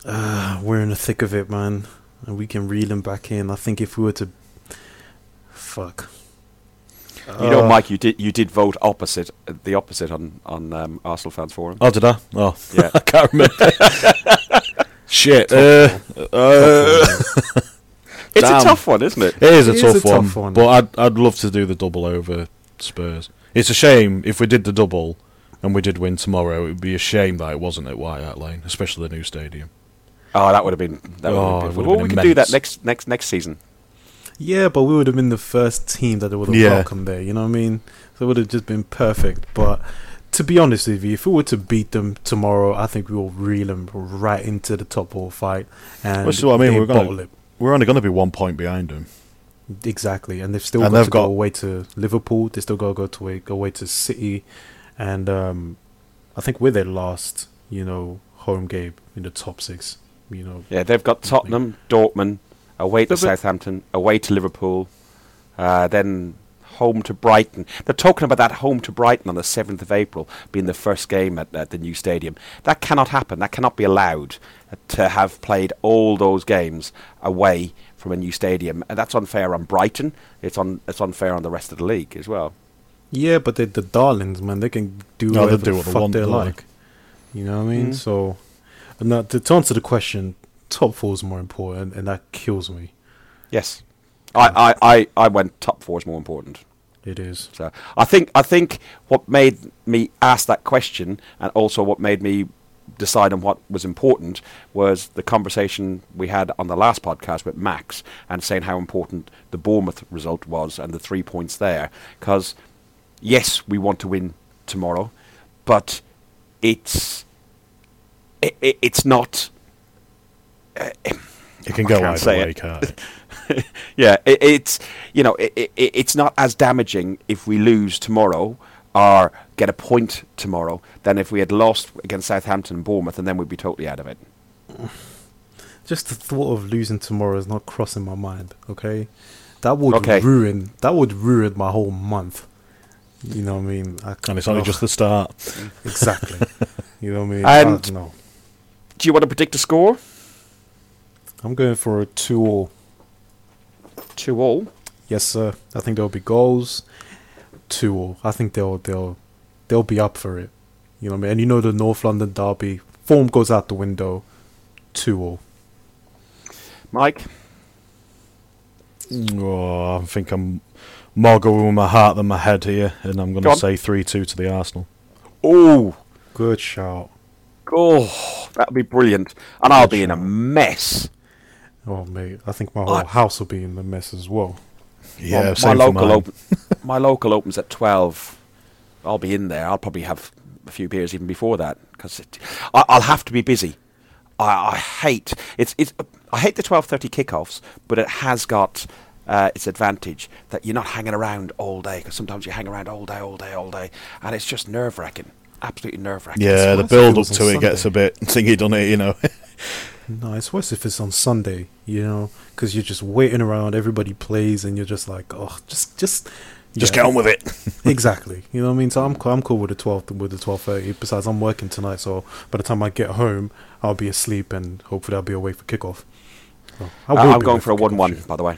Uh, we're in the thick of it, man, and we can reel them back in. I think if we were to, fuck. You know, Uh, Mike, you did you did vote opposite the opposite on on um, Arsenal fans forum. Oh, did I? Oh, Yeah. I can't remember. Shit. Uh, uh, It's Damn. a tough one, isn't it? it is a, It is tough, a tough one, one. but I'd I'd love to do the double over Spurs. It's a shame if we did the double and we did win tomorrow. It would be a shame that it wasn't at White Hart Lane, especially the new stadium. Oh, that would have been that would Oh, have been would beautiful. have Well, we been can do that next next next season. Yeah, but we would have been the first team that they would have Yeah. welcomed there. You know what I mean? So it would have just been perfect. But to be honest with you, if we were to beat them tomorrow, I think we will reel them right into the top four fight. And This is what I mean. We're, gonna- it. We're only going to be one point behind them. Exactly, and they've still And got they've to go away to Liverpool. They still got to go to away, go away to City, and um, I think we're their last, you know, home game in the top six. You know, Yeah, they've got Tottenham, Dortmund, away to But- but- Southampton, away to Liverpool, uh, then home to Brighton. They're talking about that home to Brighton on the seventh of April being the first game at, at the new stadium. That cannot happen. That cannot be allowed uh, to have played all those games away from a new stadium, and that's unfair on Brighton. It's on. It's unfair on the rest of the league as well. yeah, but they're the darlings, man. They can do No, they whatever do the what they fuck they don't they? like. You know what I mean? Mhm. So, and now, to, to answer the question, top four is more important, and that kills me. Yes, I, I, I, I went top four is more important. It is. So I think I think what made me ask that question, and also what made me decide on what was important, was the conversation we had on the last podcast with Max, and saying how important the Bournemouth result was and the three points there. Because yes, we want to win tomorrow, but it's it, it, it's not. It can go can't either say way, it. can't it? yeah, it, it's you know it, it, it's not as damaging if we lose tomorrow or get a point tomorrow than if we had lost against Southampton and Bournemouth, and then we'd be totally out of it. Just the thought of losing tomorrow is not crossing my mind. Okay, that would Okay. ruin. That would ruin my whole month. You know what I mean? I, And it's only ugh, just the start. exactly. you know what I mean? And- I, no, Do you want to predict a score? I'm going for a two all. Two all. Yes, sir. I think there'll be goals. Two all. I think they'll they'll they'll be up for it. You know what I mean? And you know the North London derby form goes out the window. Two all. Mike, Oh, I think I'm more going with my heart than my head here, and I'm going to on. say 3 2 to the Arsenal. oh, Good shout. oh, that'd be brilliant, and I'll Good be in a mess. Oh mate, I think my whole I- house will be in the mess as well. Yeah, Well, my same for local mine. open, my local opens at twelve. I'll be in there. I'll probably have a few beers even before that because I'll have to be busy. I, I hate it's it's I hate the twelve thirty kickoffs, but it has got uh, its advantage that you're not hanging around all day because sometimes you hang around all day, all day, all day, and it's just nerve wracking. Absolutely nerve wracking. Yeah, the worse if it build up to it gets a bit thingy, doesn't it? You know. No, it's worse if it's on Sunday, you know, because you're just waiting around. Everybody plays, and you're just like, oh, just, just, Just yeah. get on with it. exactly. You know what I mean? So I'm, cool- I'm cool with the twelve, with the twelve thirty. Besides, I'm working tonight, so by the time I get home, I'll be asleep, and hopefully, I'll be awake for kickoff. So, I Uh, will I'm be going for a one-one, by the way.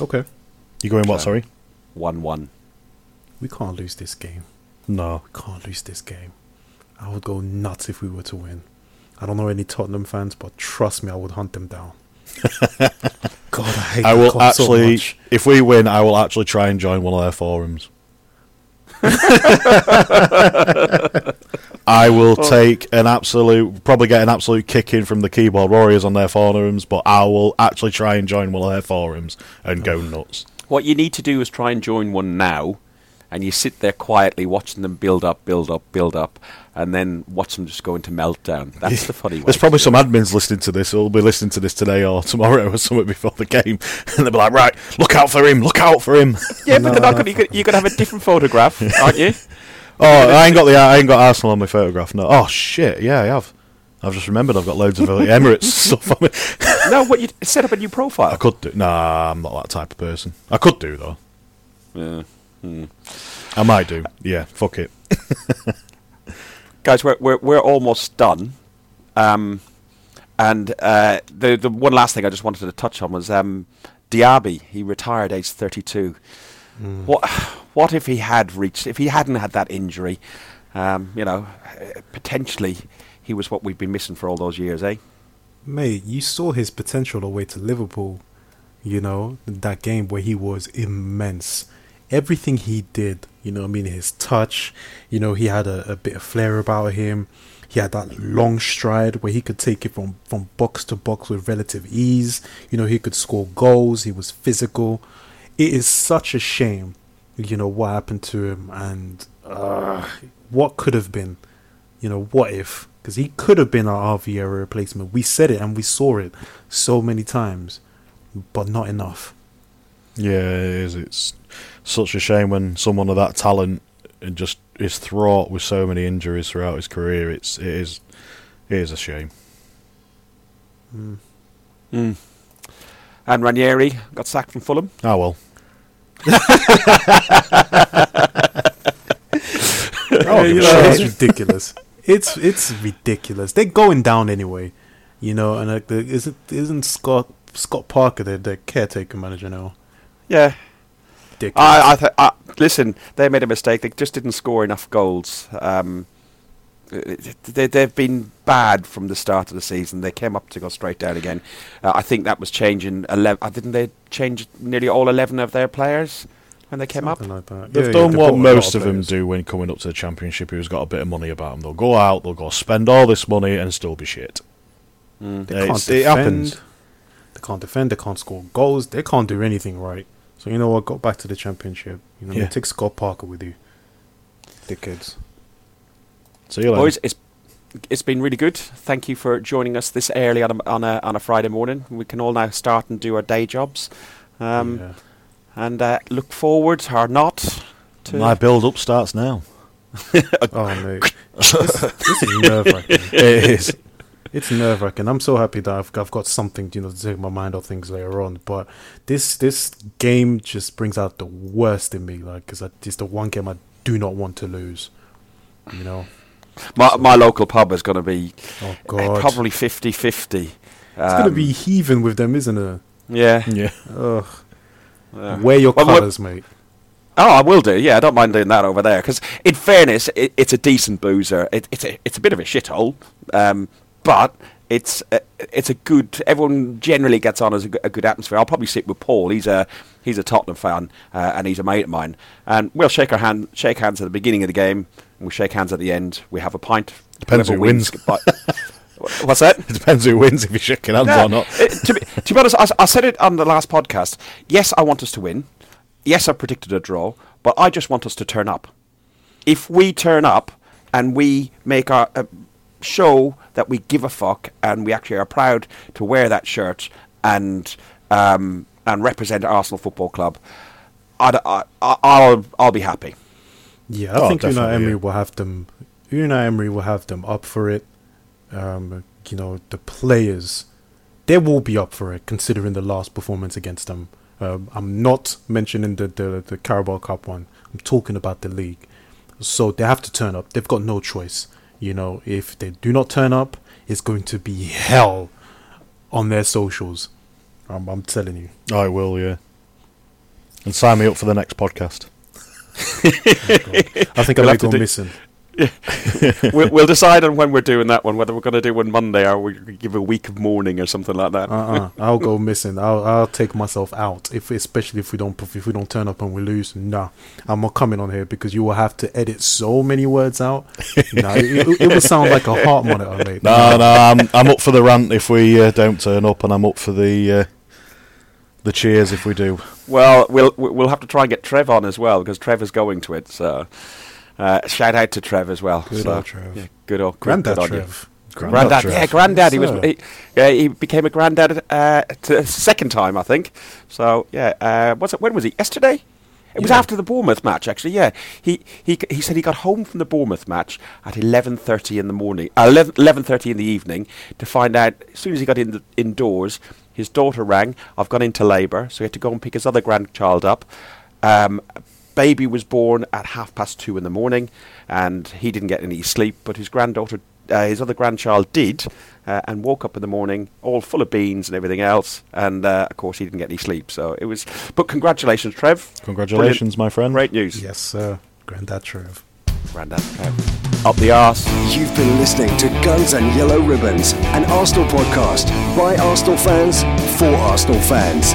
Okay, You going what? Sorry. One-one. we can't lose this game. No. We can't lose this game. I would go nuts if we were to win. I don't know any Tottenham fans, but trust me, I would hunt them down. God, I hate I the will club so actually, much. if we win, I will actually try and join one of their forums. I will oh. take an absolute, probably get an absolute kicking from the keyboard warriors on their forums, but I will actually try and join one of their forums and go nuts. What you need to do is try and join one now, and you sit there quietly watching them build up, build up, build up, and then watch them just go into meltdown. That's the funny way. There's probably some admins listening to this who'll be listening to this today or tomorrow or something before the game, and they'll be like, "Right, look out for him! Look out for him!" yeah, but No, they're not no, gonna, you could, you're going to have a different photograph, aren't you? Oh, I ain't got the I ain't got Arsenal on my photograph. No. Oh shit, yeah, I have. I've just remembered I've got loads of Emirates stuff on me. no, what you set up a new profile. I could do. Nah, I'm not that type of person. I could do though. Yeah. Hmm. I might do. Yeah, fuck it. Guys, we're, we're, we're almost done. Um, and uh, the, the one last thing I just wanted to touch on was um, Diaby. He retired age 32. What, what if he had reached, if he hadn't had that injury, um, you know, uh, potentially he was what we've been missing for all those years, eh? Mate, you saw his potential away to Liverpool. You know that game where he was immense. Everything he did, you know, I mean, his touch. You know, he had a, a bit of flair about him. He had that long stride where he could take it from from box to box with relative ease. You know, he could score goals. He was physical. It is such a shame, you know, what happened to him and uh, what could have been you know, what if? Because he could have been our Vieira replacement. We said it and we saw it so many times, but not enough. Yeah, it is. It's such a shame when someone of that talent and just is fraught with so many injuries throughout his career. It's it is it is a shame. Mm. Mm. And Ranieri got sacked from Fulham. Oh well. Oh, you know, it's ridiculous. It's it's ridiculous. They're going down anyway, you know. And like, the, isn't isn't Scott Scott Parker the, the caretaker manager now? Yeah, Ridiculous. I, I th- I, listen, they made a mistake. They just didn't score enough goals. Um, they, they've been bad from the start of the season. They came up to go straight down again. Uh, I think that was changing. Eleven, uh, didn't they change nearly all eleven of their players when they came up? Like that. They've Yeah, yeah, done they what bought a lot most of them do when coming up to the championship. Who's got a bit of money about them? They'll go out, they'll go spend all this money and still be shit. Mm. They Yeah, can't it's- it defend. happens. They can't defend. They can't score goals. They can't do anything right. So you know what? Go back to the championship. You know, Yeah. take Scott Parker with you, dickheads. See you later. Boys, it's it's been really good. Thank you for joining us this early on a, on a on a Friday morning. We can all now start and do our day jobs, um, yeah. and uh, look forward or not to. My build up starts now. Oh mate, this, this is nerve wracking. it is. It's nerve wracking. I'm so happy that I've, I've got something, you know, to take my mind off things later on. But this this game just brings out the worst in me, like, because it's the one game I do not want to lose. You know. my my local pub is going to be Oh uh, God. probably 50-50. it's gonna Um, be heaving with them, isn't it? yeah. Yeah. Ugh. Wear your Well, colours, mate. Oh, I will do. Yeah, I don't mind doing that over there. Because, in fairness, it, it's a decent boozer. It, it's a it's a bit of a shithole, um, but it's a, it's a good. Everyone generally gets on as a, good- a good atmosphere. I'll probably sit with Paul. He's a he's a Tottenham fan, uh, and he's a mate of mine. And we'll shake our hand, shake hands at the beginning of the game, and we shake hands at the end. We have a pint. Depends Whoever who wins. but- What's that? It depends who wins if you're shaking hands Yeah, or not. uh, to, be, to be honest, I, I said it on the last podcast. Yes, I want us to win. Yes, I predicted a draw, but I just want us to turn up. If we turn up and we make our uh, show that we give a fuck and we actually are proud to wear that shirt and um, and represent Arsenal Football Club, I'd, I, I, I'll I'll be happy. Yeah, I Oh, think Unai definitely, Emery yeah. will have them. Unai Emery will have them up for it. Um, you know, the players, they will be up for it, considering the last performance against them. Um, I'm not mentioning the, the the Carabao Cup one. I'm talking about the league. So they have to turn up. They've got no choice. You know, if they do not turn up, it's going to be hell on their socials. I'm, I'm telling you. Oh, I will, yeah. And sign me up for the next podcast. Oh, I think We'll I may have to go do- missing. We'll, we'll decide on when we're doing that one, whether we're going to do one Monday or we give a week of mourning or something like that. uh-uh. I'll go missing. I'll I'll take myself out if especially if we don't if we don't turn up and we lose. Nah, I'm not coming on here because you will have to edit so many words out. nah, it, it, it will sound like a heart monitor, mate. No, no, I'm I'm up for the rant if we uh, don't turn up, and I'm up for the uh, the cheers if we do. Well, we'll we'll have to try and get Trev on as well because Trev is going to it. So, uh, shout out to Trev as well. Good so, old Trev. Yeah, good old Granddad good. Trev. Granddad, Trev. yeah, granddad. He was he, yeah, he became a granddad uh, to second time, I think. So yeah, uh, what's it? When was he? Yesterday. It was Yeah. after the Bournemouth match, actually. Yeah, he he he said he got home from the Bournemouth match at eleven thirty in the morning, uh, eleven thirty in the evening, to find out as soon as he got in the, indoors, his daughter rang. I've gone into labour, so he had to go and pick his other grandchild up. Um, baby was born at half past two in the morning, and he didn't get any sleep. But his granddaughter, uh, his other grandchild, did, uh, and woke up in the morning all full of beans and everything else. And uh, of course, he didn't get any sleep. So it was. But congratulations, Trev! Congratulations, my friend. Great news, Yes, sir. Granddad Trev. granddad. Trev. Up the arse. You've been listening to Guns and Yellow Ribbons, an Arsenal podcast by Arsenal fans for Arsenal fans.